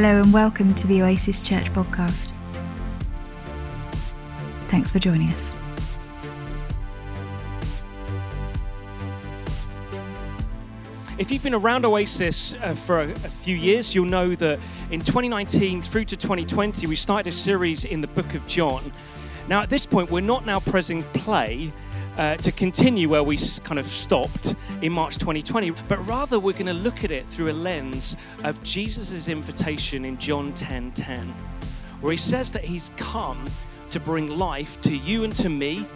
Hello and welcome to the Oasis Church podcast. Thanks for joining us. If you've been around Oasis uh, for a, a, few years, you'll know that in 2019 through to 2020, we started a series in the book of John. Now, at this point, we're not now pressing play uh, to continue where we kind of stopped in March 2020, but rather we're going to look at it through a lens of Jesus' invitation in John 10 10, where he says that he's come to bring life to you and to me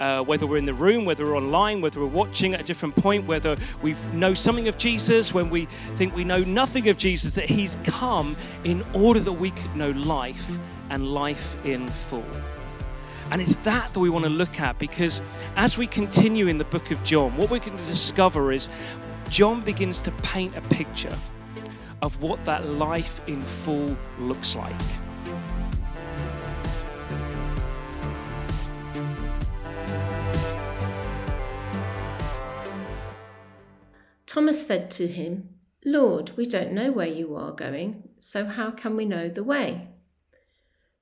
uh, whether we're in the room, whether we're online, whether we're watching at a different point, whether we know something of Jesus, when we think we know nothing of Jesus, that He's come in order that we could know life and life in full. And it's that that we want to look at because as we continue in the book of John, what we're going to discover is John begins to paint a picture of what that life in full looks like. Thomas said to him, Lord, we don't know where you are going, so how can we know the way?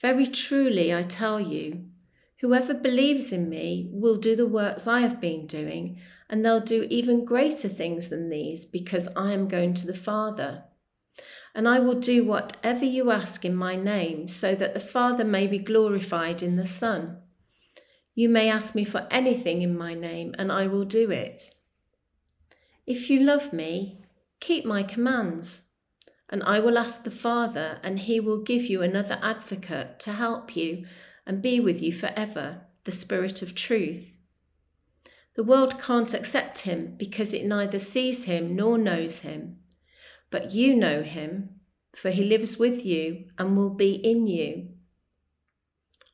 Very truly, I tell you, whoever believes in me will do the works I have been doing, and they'll do even greater things than these because I am going to the Father. And I will do whatever you ask in my name, so that the Father may be glorified in the Son. You may ask me for anything in my name, and I will do it. If you love me, keep my commands, and I will ask the Father, and he will give you another advocate to help you and be with you forever, the Spirit of truth. The world can't accept him because it neither sees him nor knows him. But you know him, for he lives with you and will be in you.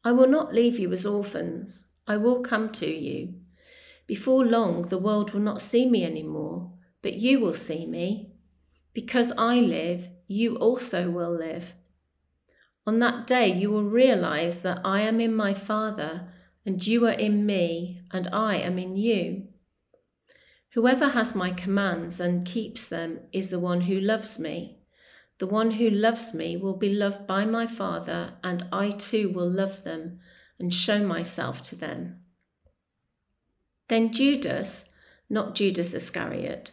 I will not leave you as orphans. I will come to you. Before long, the world will not see me any more, but you will see me. Because I live, you also will live. On that day, you will realize that I am in my Father, and you are in me, and I am in you. Whoever has my commands and keeps them is the one who loves me. The one who loves me will be loved by my Father, and I too will love them and show myself to them. Then Judas, not Judas Iscariot,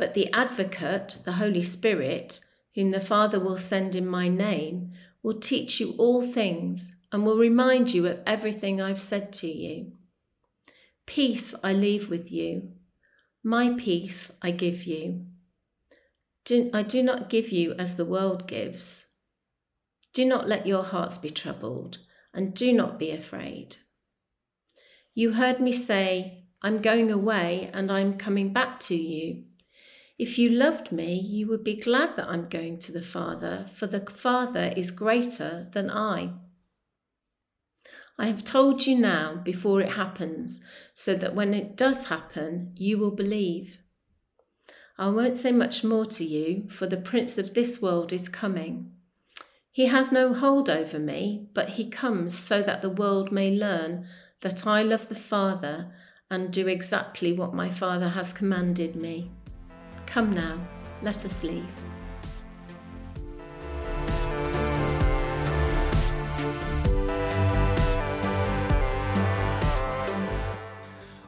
but the Advocate, the Holy Spirit, whom the Father will send in my name, will teach you all things and will remind you of everything I've said to you. Peace I leave with you, my peace I give you. I do not give you as the world gives. Do not let your hearts be troubled, and do not be afraid. You heard me say, I'm going away and I'm coming back to you. If you loved me, you would be glad that I'm going to the Father, for the Father is greater than I. I have told you now before it happens, so that when it does happen, you will believe. I won't say much more to you, for the Prince of this world is coming. He has no hold over me, but he comes so that the world may learn that I love the Father and do exactly what my Father has commanded me. Come now, let us leave.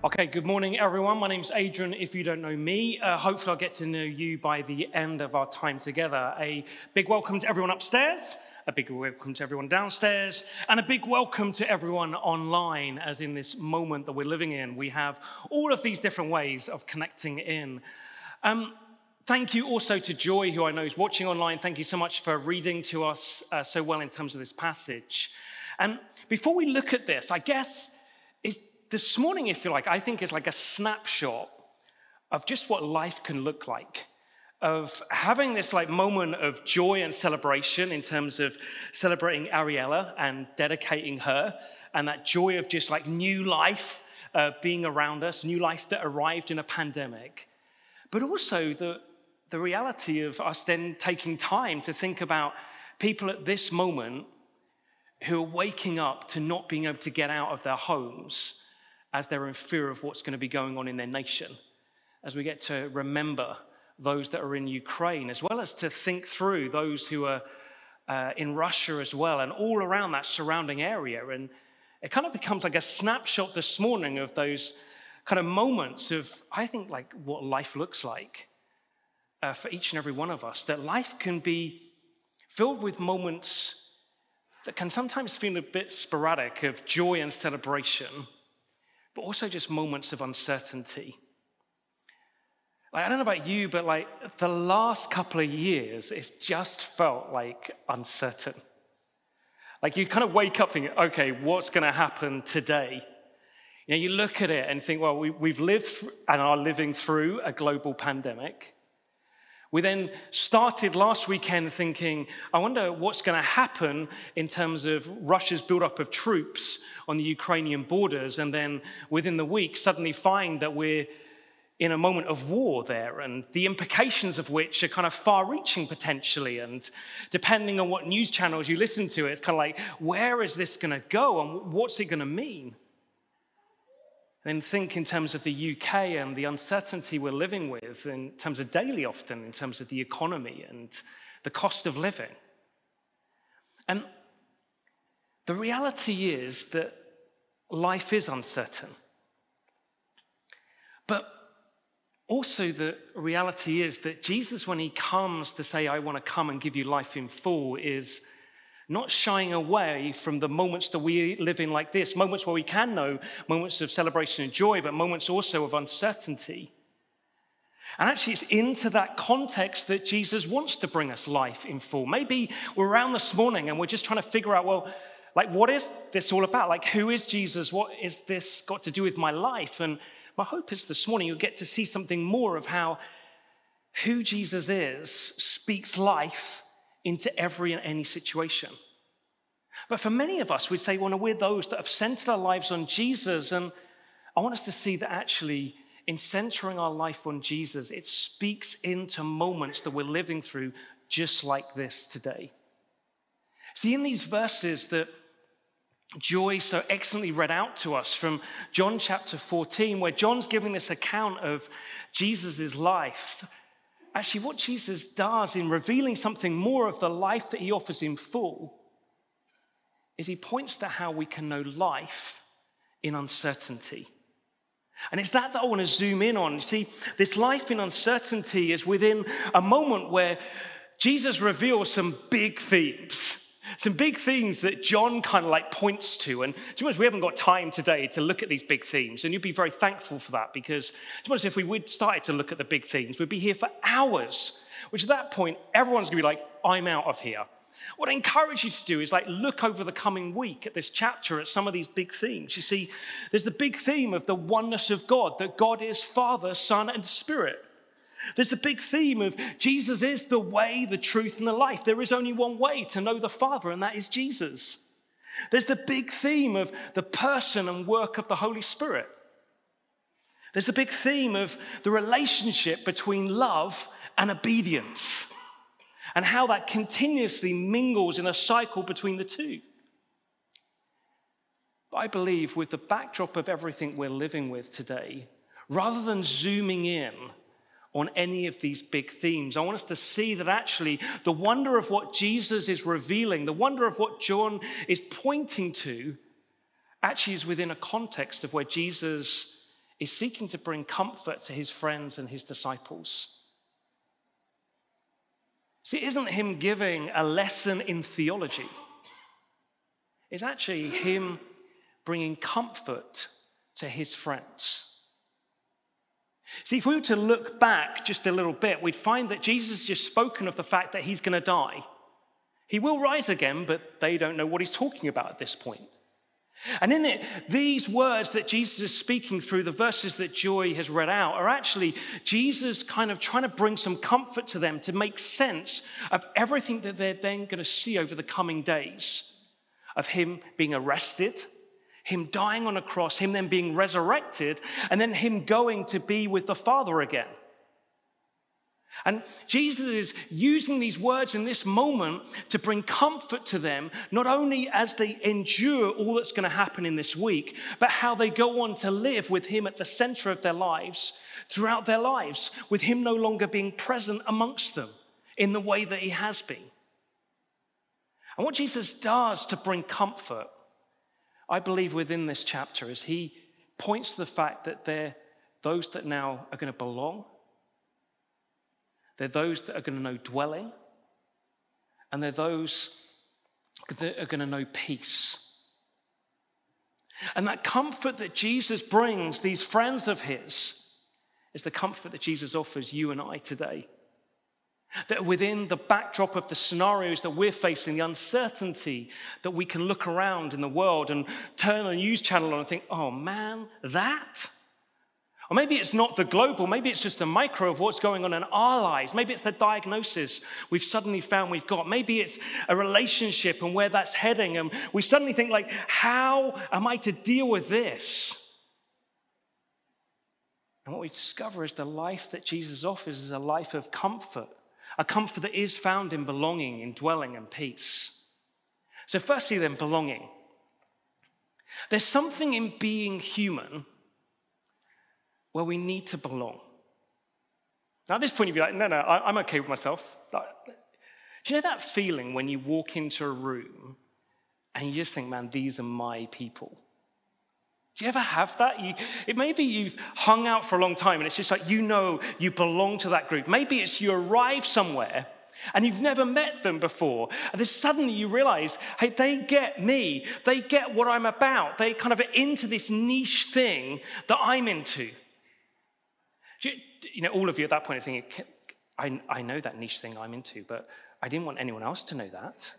Okay, good morning, everyone. My name's Adrian. If you don't know me, uh, hopefully I'll get to know you by the end of our time together. A big welcome to everyone upstairs, a big welcome to everyone downstairs, and a big welcome to everyone online, as in this moment that we're living in, we have all of these different ways of connecting in. Um, Thank you also to Joy, who I know is watching online. Thank you so much for reading to us uh, so well in terms of this passage. And before we look at this, I guess this morning, if you like, I think is like a snapshot of just what life can look like. Of having this like moment of joy and celebration in terms of celebrating Ariella and dedicating her, and that joy of just like new life uh, being around us, new life that arrived in a pandemic, but also the, the reality of us then taking time to think about people at this moment who are waking up to not being able to get out of their homes as they're in fear of what's going to be going on in their nation, as we get to remember those that are in Ukraine, as well as to think through those who are uh, in Russia as well, and all around that surrounding area. And it kind of becomes like a snapshot this morning of those kind of moments of, I think, like what life looks like uh, for each and every one of us. That life can be filled with moments that can sometimes feel a bit sporadic of joy and celebration but also just moments of uncertainty. Like, I don't know about you, but like the last couple of years, it's just felt like uncertain. Like you kind of wake up thinking, okay, what's going to happen today? You know, you look at it and think, well, we, we've lived and are living through a global pandemic. We then started last weekend thinking, I wonder what's going to happen in terms of Russia's buildup of troops on the Ukrainian borders. And then within the week, suddenly find that we're in a moment of war there, and the implications of which are kind of far reaching potentially. And depending on what news channels you listen to, it's kind of like, where is this going to go and what's it going to mean? Then think in terms of the UK and the uncertainty we're living with, in terms of daily often, in terms of the economy and the cost of living. And the reality is that life is uncertain. But also, the reality is that Jesus, when he comes to say, I want to come and give you life in full, is not shying away from the moments that we live in like this moments where we can know, moments of celebration and joy, but moments also of uncertainty. And actually, it's into that context that Jesus wants to bring us life in full. Maybe we're around this morning and we're just trying to figure out, well, like, what is this all about? Like, who is Jesus? What is this got to do with my life? And my hope is this morning you'll get to see something more of how who Jesus is speaks life into every and any situation. But for many of us, we'd say, well, no, we're those that have centered our lives on Jesus. And I want us to see that actually, in centering our life on Jesus, it speaks into moments that we're living through just like this today. See, in these verses that Joy so excellently read out to us from John chapter 14, where John's giving this account of Jesus' life actually, what Jesus does in revealing something more of the life that he offers in full is he points to how we can know life in uncertainty. And it's that that I want to zoom in on. You see, this life in uncertainty is within a moment where Jesus reveals some big themes some big themes that John kind of like points to. And to be honest, we haven't got time today to look at these big themes. And you'd be very thankful for that because, to be honest, if we would started to look at the big themes, we'd be here for hours, which at that point, everyone's going to be like, I'm out of here. What I encourage you to do is like look over the coming week at this chapter at some of these big themes. You see, there's the big theme of the oneness of God, that God is Father, Son, and Spirit. There's a big theme of Jesus is the way, the truth, and the life. There is only one way to know the Father, and that is Jesus. There's the big theme of the person and work of the Holy Spirit. There's a big theme of the relationship between love and obedience. and how that continuously mingles in a cycle between the two. But I believe, with the backdrop of everything we're living with today, rather than zooming in on any of these big themes, I want us to see that actually the wonder of what Jesus is revealing, the wonder of what John is pointing to, actually is within a context of where Jesus is seeking to bring comfort to his friends and his disciples. See, it isn't him giving a lesson in theology, it's actually him bringing comfort to his friends. See, if we were to look back just a little bit, we'd find that Jesus has just spoken of the fact that he's going to die. He will rise again, but they don't know what he's talking about at this point. And in it, these words that Jesus is speaking through, the verses that Joy has read out, are actually Jesus kind of trying to bring some comfort to them to make sense of everything that they're then going to see over the coming days of him being arrested, him dying on a cross, him then being resurrected, and then him going to be with the Father again. And Jesus is using these words in this moment to bring comfort to them, not only as they endure all that's going to happen in this week, but how they go on to live with Him at the center of their lives throughout their lives, with Him no longer being present amongst them in the way that He has been. And what Jesus does to bring comfort, I believe, within this chapter is He points to the fact that they're those that now are going to belong they're those that are going to know dwelling, and they're those that are going to know peace. And that comfort that Jesus brings these friends of his is the comfort that Jesus offers you and I today. That within the backdrop of the scenarios that we're facing, the uncertainty, that we can look around in the world and turn a news channel on and think, oh man, that? Or maybe it's not the global, maybe it's just a micro of what's going on in our lives. Maybe it's the diagnosis we've suddenly found we've got. Maybe it's a relationship and where that's heading. And we suddenly think, like, how am I to deal with this? And what we discover is the life that Jesus offers is a life of comfort, a comfort that is found in belonging, in dwelling, and peace. So, firstly, then, belonging. There's something in being human where we need to belong. Now, at this point, you'd be like, no, no, I'm okay with myself. Do you know that feeling when you walk into a room and you just think, man, these are my people? Do you ever have that? You, it maybe you've hung out for a long time and it's just like you know you belong to that group. Maybe it's you arrive somewhere and you've never met them before. And then suddenly you realize, hey, they get me. They get what I'm about. They kind of are into this niche thing that I'm into. You, you know, all of you at that point are thinking, I, I know that niche thing I'm into, but I didn't want anyone else to know that.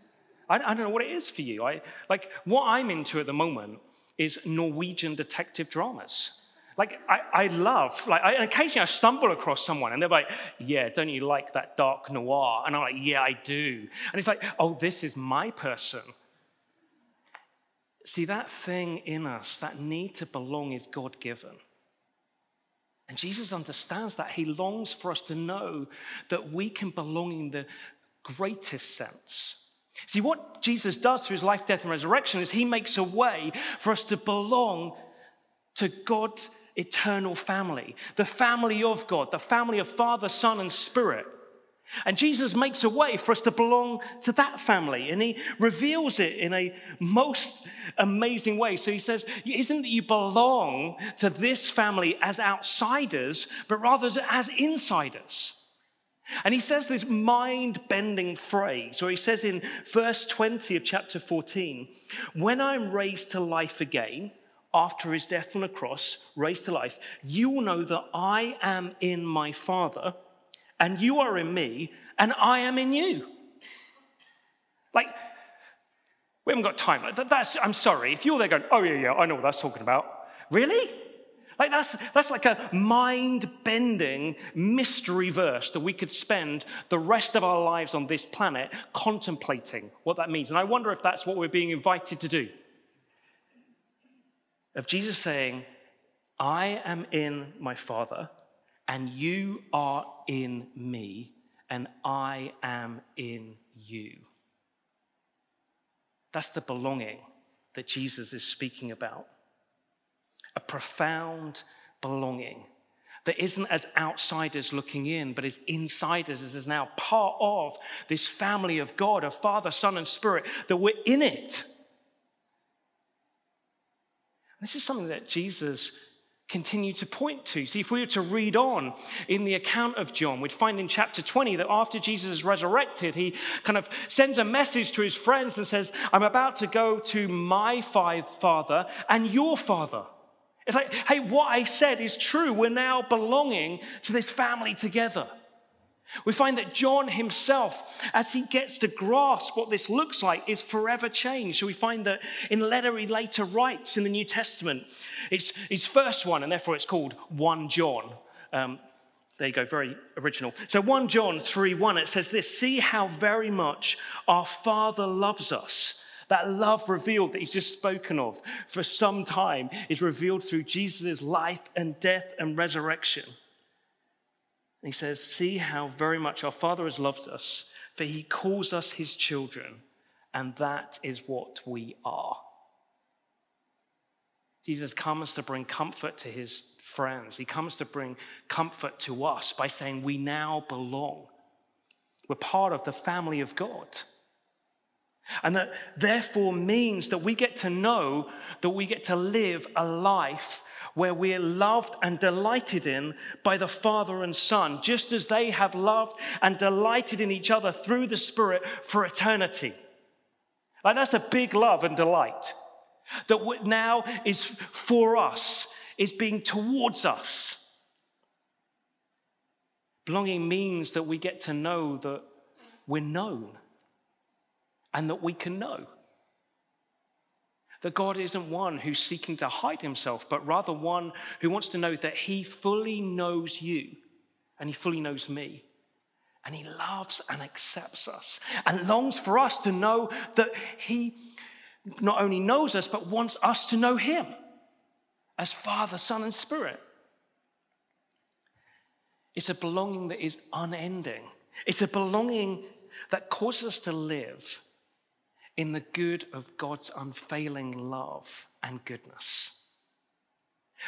I, I don't know what it is for you. I, like, what I'm into at the moment is Norwegian detective dramas. Like, I, I love, like, I, occasionally I stumble across someone and they're like, yeah, don't you like that dark noir? And I'm like, yeah, I do. And it's like, oh, this is my person. See, that thing in us, that need to belong is God given. And Jesus understands that. He longs for us to know that we can belong in the greatest sense. See, what Jesus does through his life, death, and resurrection is he makes a way for us to belong to God's eternal family, the family of God, the family of Father, Son, and Spirit. And Jesus makes a way for us to belong to that family, and he reveals it in a most amazing way. So he says, isn't that you belong to this family as outsiders, but rather as insiders. And he says this mind bending phrase, or he says in verse 20 of chapter 14, When I'm raised to life again, after his death on the cross, raised to life, you will know that I am in my Father and you are in me, and I am in you. Like, we haven't got time. That's, I'm sorry. If you're there going, oh, yeah, yeah, I know what that's talking about. Really? Like, that's, that's like a mind bending mystery verse that we could spend the rest of our lives on this planet contemplating what that means. And I wonder if that's what we're being invited to do. Of Jesus saying, I am in my Father, and you are in me, and I am in you. That's the belonging that Jesus is speaking about. A profound belonging that isn't as outsiders looking in, but as insiders, as is now part of this family of God, of Father, Son, and Spirit, that we're in it. This is something that Jesus continued to point to. See, if we were to read on in the account of John, we'd find in chapter 20 that after Jesus is resurrected, he kind of sends a message to his friends and says, I'm about to go to my father and your father. It's like, hey, what I said is true. We're now belonging to this family together. We find that John himself, as he gets to grasp what this looks like, is forever changed. So we find that in letter he later writes in the New Testament, it's his first one, and therefore it's called 1 John. Um, there you go, very original. So 1 John 3 1, it says this See how very much our Father loves us that love revealed that he's just spoken of for some time is revealed through Jesus' life and death and resurrection. And he says, See how very much our Father has loved us, for he calls us his children, and that is what we are. Jesus comes to bring comfort to his friends. He comes to bring comfort to us by saying, We now belong. We're part of the family of God. And that therefore means that we get to know that we get to live a life where we're loved and delighted in by the Father and Son, just as they have loved and delighted in each other through the Spirit for eternity. Like that's a big love and delight. That what now is for us, is being towards us. Belonging means that we get to know that we're known and that we can know. That God isn't one who's seeking to hide himself, but rather one who wants to know that he fully knows you and he fully knows me. And he loves and accepts us and longs for us to know that he not only knows us, but wants us to know him as Father, Son, and Spirit. It's a belonging that is unending. It's a belonging that causes us to live in the good of God's unfailing love and goodness.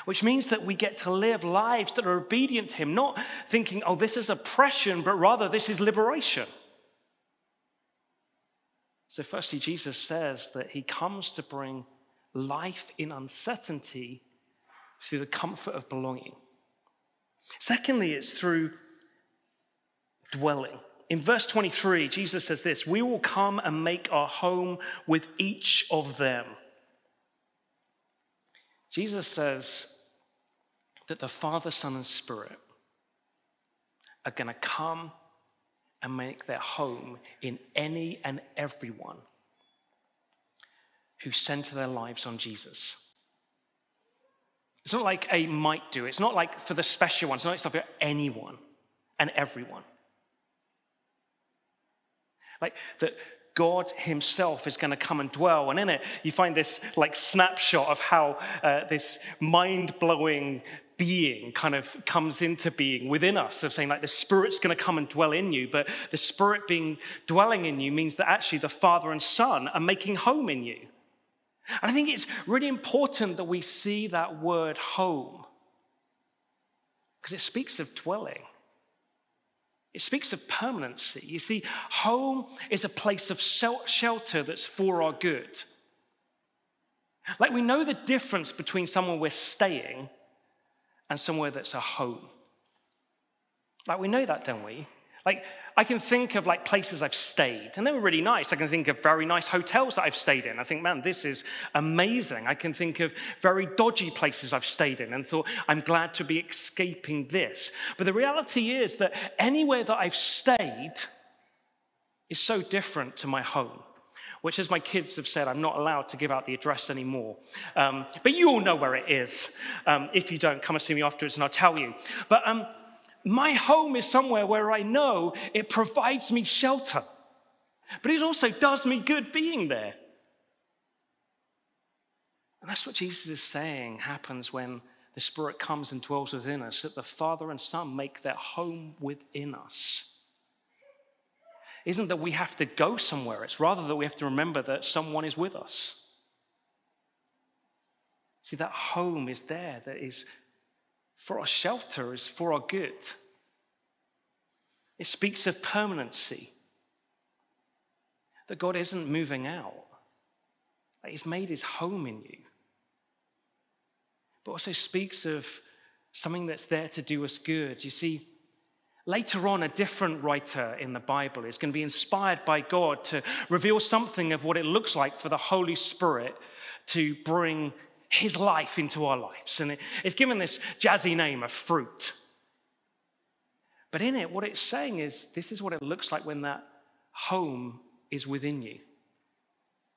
Which means that we get to live lives that are obedient to Him, not thinking, oh, this is oppression, but rather this is liberation. So, firstly, Jesus says that He comes to bring life in uncertainty through the comfort of belonging. Secondly, it's through dwelling in verse 23, Jesus says this We will come and make our home with each of them. Jesus says that the Father, Son, and Spirit are going to come and make their home in any and everyone who center their lives on Jesus. It's not like a might do, it's not like for the special ones, it's not like for anyone and everyone. Like that God Himself is going to come and dwell. And in it, you find this like snapshot of how uh, this mind blowing being kind of comes into being within us of saying like the spirit's going to come and dwell in you. But the spirit being dwelling in you means that actually the father and son are making home in you. And i think it's really important that we see that word home because it speaks of dwelling it speaks of permanency. You see, home is a place of shelter that's for our good. Like we know the difference between somewhere we're staying and somewhere that's a home. Like we know that, don't we? Like I can think of like places I've stayed, and they were really nice. I can think of very nice hotels that I've stayed in. I think, man, this is amazing. I can think of very dodgy places I've stayed in and thought, I'm glad to be escaping this. But the reality is that anywhere that I've stayed is so different to my home which, as my kids have said, I'm not allowed to give out the address anymore. Um, but you all know where it is. Um, if you don't, come and see me afterwards and I'll tell you. But um, my home is somewhere where I know it provides me shelter, but it also does me good being there. And that's what Jesus is saying happens when the Spirit comes and dwells within us, that the Father and Son make their home within us. isn't that we have to go somewhere, it's rather that we have to remember that someone is with us. See, that home is there, that is for our shelter, is for our good. It speaks of permanency, that God isn't moving out, that He's made His home in you. But also speaks of something that's there to do us good. You see, Later on, a different writer in the Bible is going to be inspired by God to reveal something of what it looks like for the Holy Spirit to bring his life into our lives. And it's given this jazzy name of fruit. But in it, what it's saying is this is what it looks like when that home is within you,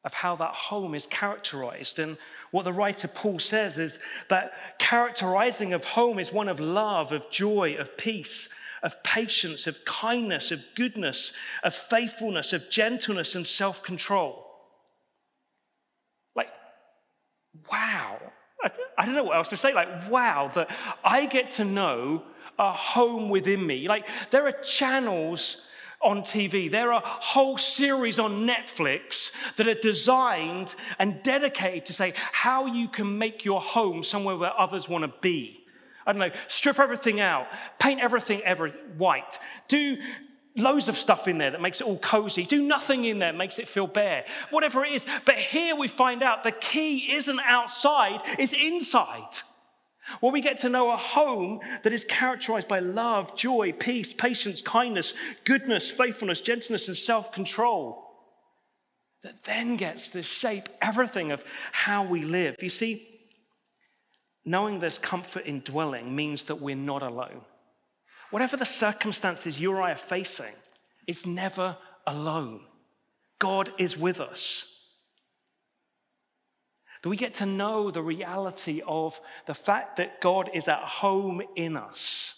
of how that home is characterized. And what the writer Paul says is that characterizing of home is one of love, of joy, of peace, of patience, of kindness, of goodness, of faithfulness, of gentleness, and self control. Like, wow. I, don't know what else to say. Like, wow, that I get to know a home within me. Like, there are channels on TV. There are whole series on Netflix that are designed and dedicated to say how you can make your home somewhere where others want to be. I don't know, strip everything out, paint everything ever white, do loads of stuff in there that makes it all cozy, do nothing in there makes it feel bare, whatever it is. But here we find out the key isn't outside, it's inside. Where we get to know a home that is characterized by love, joy, peace, patience, kindness, goodness, faithfulness, gentleness, and self control. That then gets to shape everything of how we live. You see, knowing there's comfort in dwelling means that we're not alone. Whatever the circumstances you or I are facing, it's never alone. God is with us. That we get to know the reality of the fact that God is at home in us.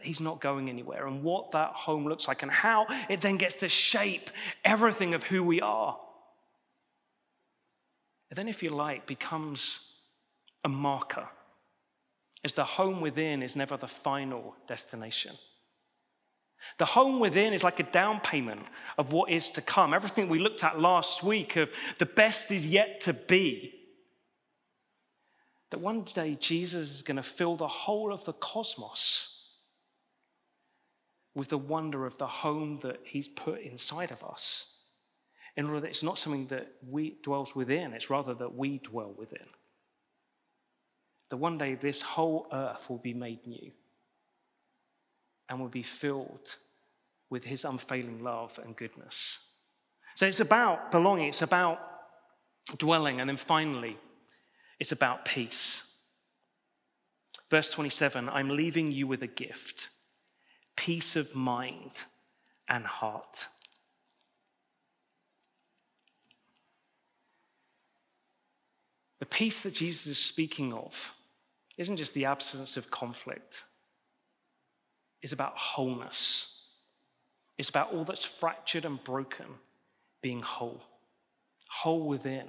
He's not going anywhere, and what that home looks like, and how it then gets to shape everything of who we are. And then, if you like, becomes a marker, as the home within is never the final destination. The home within is like a down payment of what is to come. Everything we looked at last week of the best is yet to be. That one day Jesus is going to fill the whole of the cosmos with the wonder of the home that he's put inside of us. In order that it's not something that we dwells within, it's rather that we dwell within that one day this whole earth will be made new and will be filled with his unfailing love and goodness. So it's about belonging, it's about dwelling, and then finally, it's about peace. Verse 27 I'm leaving you with a gift peace of mind and heart. The peace that Jesus is speaking of isn't just the absence of conflict, it's about wholeness. It's about all that's fractured and broken being whole, whole within,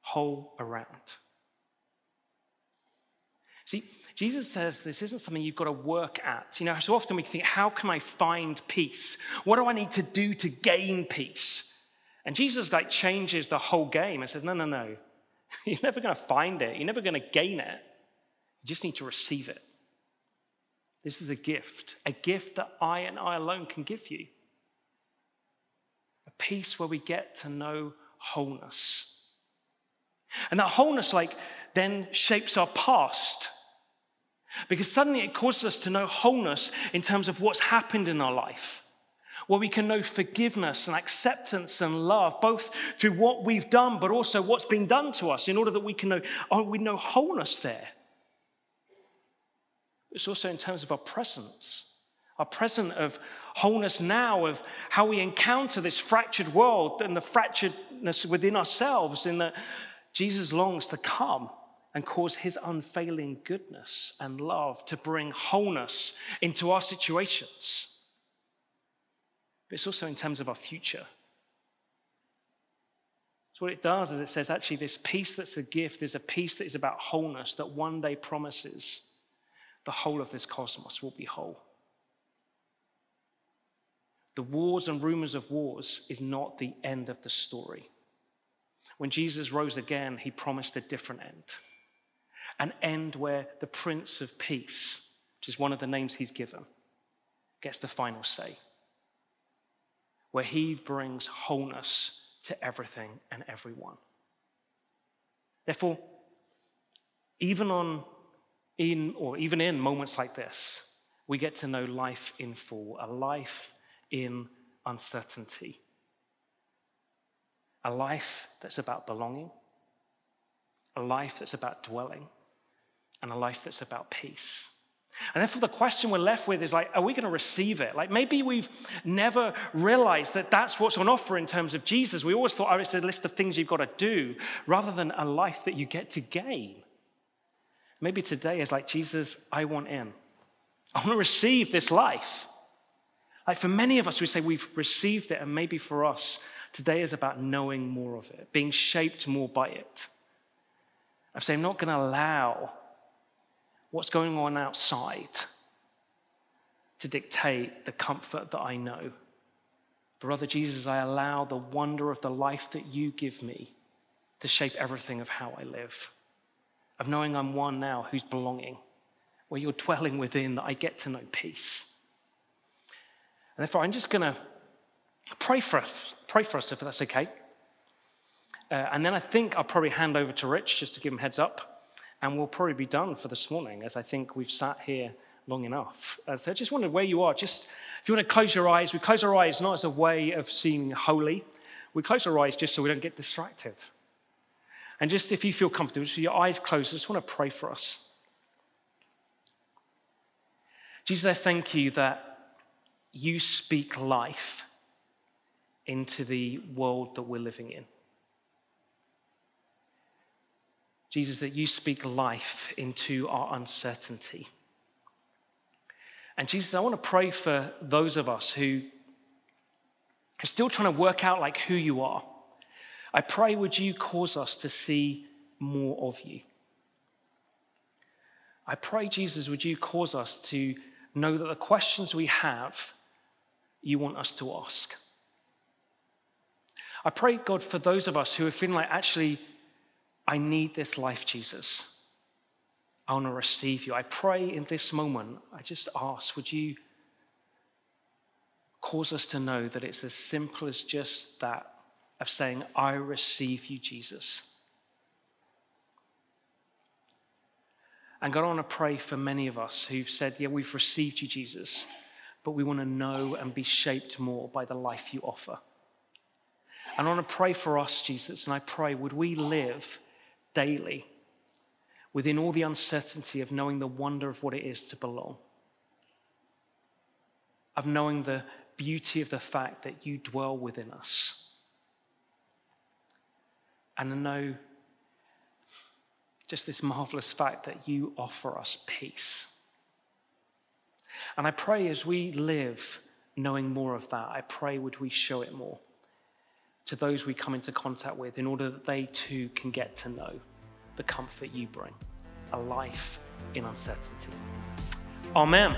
whole around. See, Jesus says this isn't something you've got to work at. You know, so often we think, how can I find peace? What do I need to do to gain peace? And Jesus like changes the whole game and says, no, no, no. You're never going to find it. You're never going to gain it. You just need to receive it. This is a gift, a gift that I and I alone can give you. A peace where we get to know wholeness. And that wholeness, like, then shapes our past. Because suddenly it causes us to know wholeness in terms of what's happened in our life where we can know forgiveness and acceptance and love, both through what we've done, but also what's been done to us, in order that we can know, oh, we know wholeness there. It's also in terms of our presence, our present of wholeness now, of how we encounter this fractured world and the fracturedness within ourselves, in that Jesus longs to come and cause his unfailing goodness and love to bring wholeness into our situations but it's also in terms of our future. So, what it does is it says actually, this peace that's a gift is a peace that is about wholeness that one day promises the whole of this cosmos will be whole. the wars and rumors of wars is not the end of the story. When Jesus rose again, he promised a different end an end where the Prince of Peace, which is one of the names he's given, gets the final say, where he brings wholeness to everything and everyone. Therefore, even on in or even in moments like this, we get to know life in full, a life in uncertainty. A life that's about belonging, a life that's about dwelling, and a life that's about peace. And therefore, the question we're left with is like, are we going to receive it? Like, maybe we've never realized that that's what's on offer in terms of Jesus. We always thought, oh, it's a list of things you've got to do rather than a life that you get to gain. Maybe today is like, Jesus, I want in. I want to receive this life. Like, for many of us, we say we've received it, and maybe for us, today is about knowing more of it, being shaped more by it. I've said, I'm not going to allow what's going on outside to dictate the comfort that I know. Brother Jesus, I allow the wonder of the life that you give me to shape everything of how I live, of knowing I'm one now who's belonging, where you're dwelling within, that I get to know peace. And therefore, I'm just going to pray for us, pray for us if that's okay. Uh, and then I think I'll probably hand over to Rich just to give him heads up and we'll probably be done for this morning, as I think we've sat here long enough. Uh, so I just wondered where you are. Just if you want to close your eyes, we close our eyes not as a way of seeing holy, we close our eyes just so we don't get distracted. And just if you feel comfortable, just your eyes closed, I just want to pray for us. Jesus, I thank you that you speak life into the world that we're living in. Jesus, that you speak life into our uncertainty. And Jesus, I want to pray for those of us who are still trying to work out like who you are. I pray, would you cause us to see more of you? I pray, Jesus, would you cause us to know that the questions we have, you want us to ask. I pray, God, for those of us who are feeling like actually I need this life, Jesus. I want to receive you. I pray in this moment, I just ask, would you cause us to know that it's as simple as just that of saying, I receive you, Jesus. And God, I want to pray for many of us who've said, Yeah, we've received you, Jesus, but we want to know and be shaped more by the life you offer. And I want to pray for us, Jesus, and I pray, would we live daily within all the uncertainty of knowing the wonder of what it is to belong, of knowing the beauty of the fact that you dwell within us, and to know just this marvelous fact that you offer us peace. And I pray as we live knowing more of that, I pray would we show it more to those we come into contact with in order that they too can get to know the comfort you bring a life in uncertainty. Amen.